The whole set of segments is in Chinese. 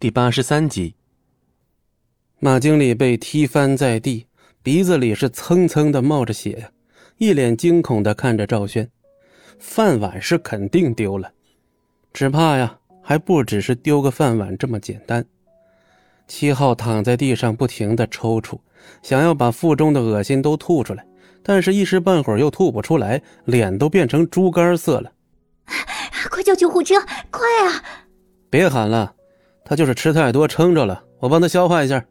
第八十三集，马经理被踢翻在地，鼻子里是蹭蹭的冒着血呀，一脸惊恐的看着赵轩，饭碗是肯定丢了，只怕呀，还不只是丢个饭碗这么简单。七号躺在地上不停的抽搐，想要把腹中的恶心都吐出来，但是一时半会儿又吐不出来，脸都变成猪肝色了。快叫救护车！快啊！别喊了，他就是吃太多撑着了，我帮他消化一下。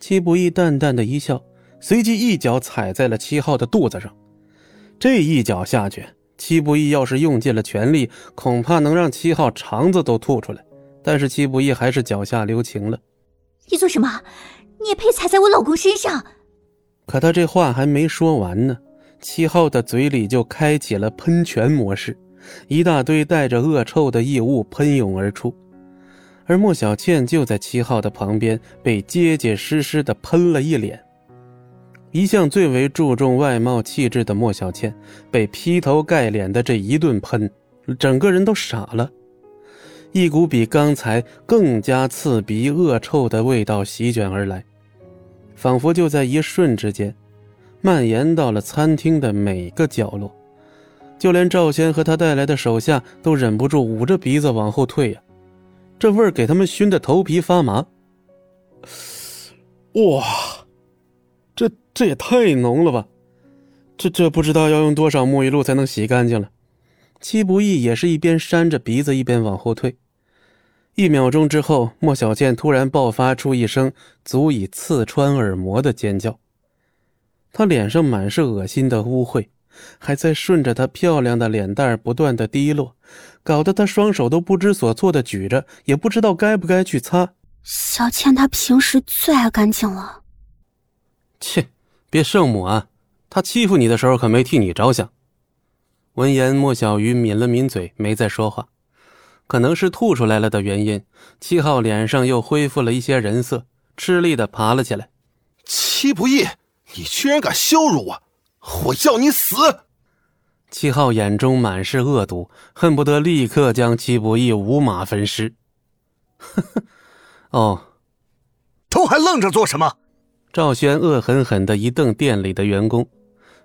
戚不义淡淡的一笑，随即一脚踩在了七号的肚子上。这一脚下去，戚不义要是用尽了全力，恐怕能让七号肠子都吐出来。但是戚不义还是脚下留情了。你做什么？你也配踩在我老公身上？可他这话还没说完呢，七号的嘴里就开启了喷泉模式。一大堆带着恶臭的异物喷涌而出，而莫小倩就在七号的旁边，被结结实实的喷了一脸。一向最为注重外貌气质的莫小倩，被劈头盖脸的这一顿喷，整个人都傻了。一股比刚才更加刺鼻、恶臭的味道席卷而来，仿佛就在一瞬之间，蔓延到了餐厅的每个角落。就连赵轩和他带来的手下都忍不住捂着鼻子往后退呀，这味儿给他们熏得头皮发麻。哇，这这也太浓了吧！这这不知道要用多少沐浴露才能洗干净了。戚不义也是一边扇着鼻子一边往后退。一秒钟之后，莫小倩突然爆发出一声足以刺穿耳膜的尖叫，她脸上满是恶心的污秽。还在顺着她漂亮的脸蛋不断的滴落，搞得她双手都不知所措的举着，也不知道该不该去擦。小倩她平时最爱干净了。切，别圣母啊！她欺负你的时候可没替你着想。闻言，莫小鱼抿了抿嘴，没再说话。可能是吐出来了的原因，七号脸上又恢复了一些人色，吃力的爬了起来。七不义，你居然敢羞辱我！我要你死！七号眼中满是恶毒，恨不得立刻将戚不义五马分尸。呵呵，哦，都还愣着做什么？赵轩恶狠狠的一瞪店里的员工，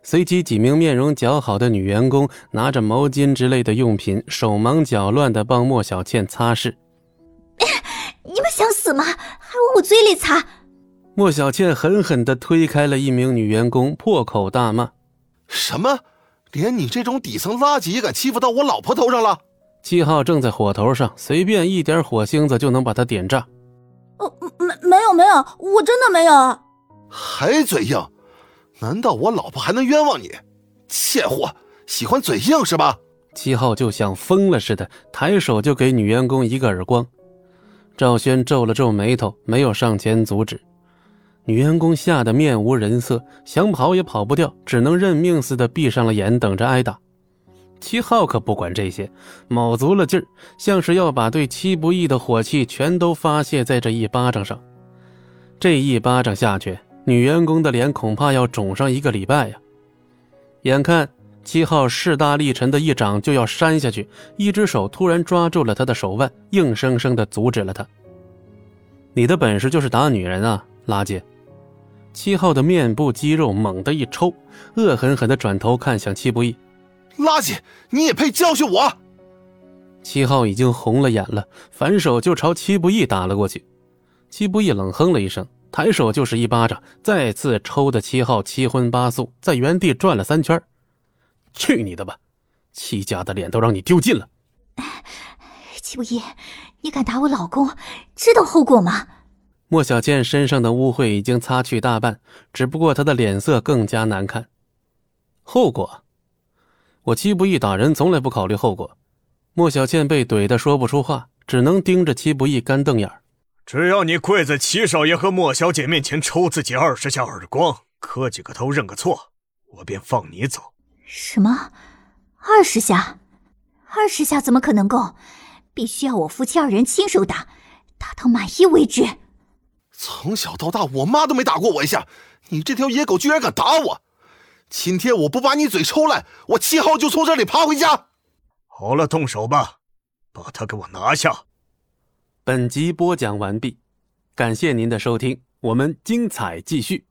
随即几名面容姣好的女员工拿着毛巾之类的用品，手忙脚乱的帮莫小倩擦拭。你们想死吗？还往我嘴里擦！莫小倩狠狠地推开了一名女员工，破口大骂：“什么？连你这种底层垃圾也敢欺负到我老婆头上了？”七号正在火头上，随便一点火星子就能把他点炸。哦，没没有没有，我真的没有。还嘴硬？难道我老婆还能冤枉你？贱货，喜欢嘴硬是吧？七号就像疯了似的，抬手就给女员工一个耳光。赵轩皱了皱眉头，没有上前阻止。女员工吓得面无人色，想跑也跑不掉，只能认命似的闭上了眼，等着挨打。七号可不管这些，卯足了劲儿，像是要把对七不义的火气全都发泄在这一巴掌上。这一巴掌下去，女员工的脸恐怕要肿上一个礼拜呀！眼看七号势大力沉的一掌就要扇下去，一只手突然抓住了他的手腕，硬生生的阻止了他。你的本事就是打女人啊，垃圾！七号的面部肌肉猛地一抽，恶狠狠地转头看向七不义：“垃圾，你也配教训我？”七号已经红了眼了，反手就朝七不义打了过去。七不义冷哼了一声，抬手就是一巴掌，再次抽的七号七荤八素，在原地转了三圈。去你的吧，戚家的脸都让你丢尽了！七不义，你敢打我老公，知道后果吗？莫小倩身上的污秽已经擦去大半，只不过她的脸色更加难看。后果，我戚不义打人从来不考虑后果。莫小倩被怼得说不出话，只能盯着戚不义干瞪眼只要你跪在齐少爷和莫小姐面前抽自己二十下耳光，磕几个头认个错，我便放你走。什么？二十下？二十下怎么可能够？必须要我夫妻二人亲手打，打到满意为止。从小到大，我妈都没打过我一下，你这条野狗居然敢打我！今天我不把你嘴抽烂，我七号就从这里爬回家。好了，动手吧，把他给我拿下。本集播讲完毕，感谢您的收听，我们精彩继续。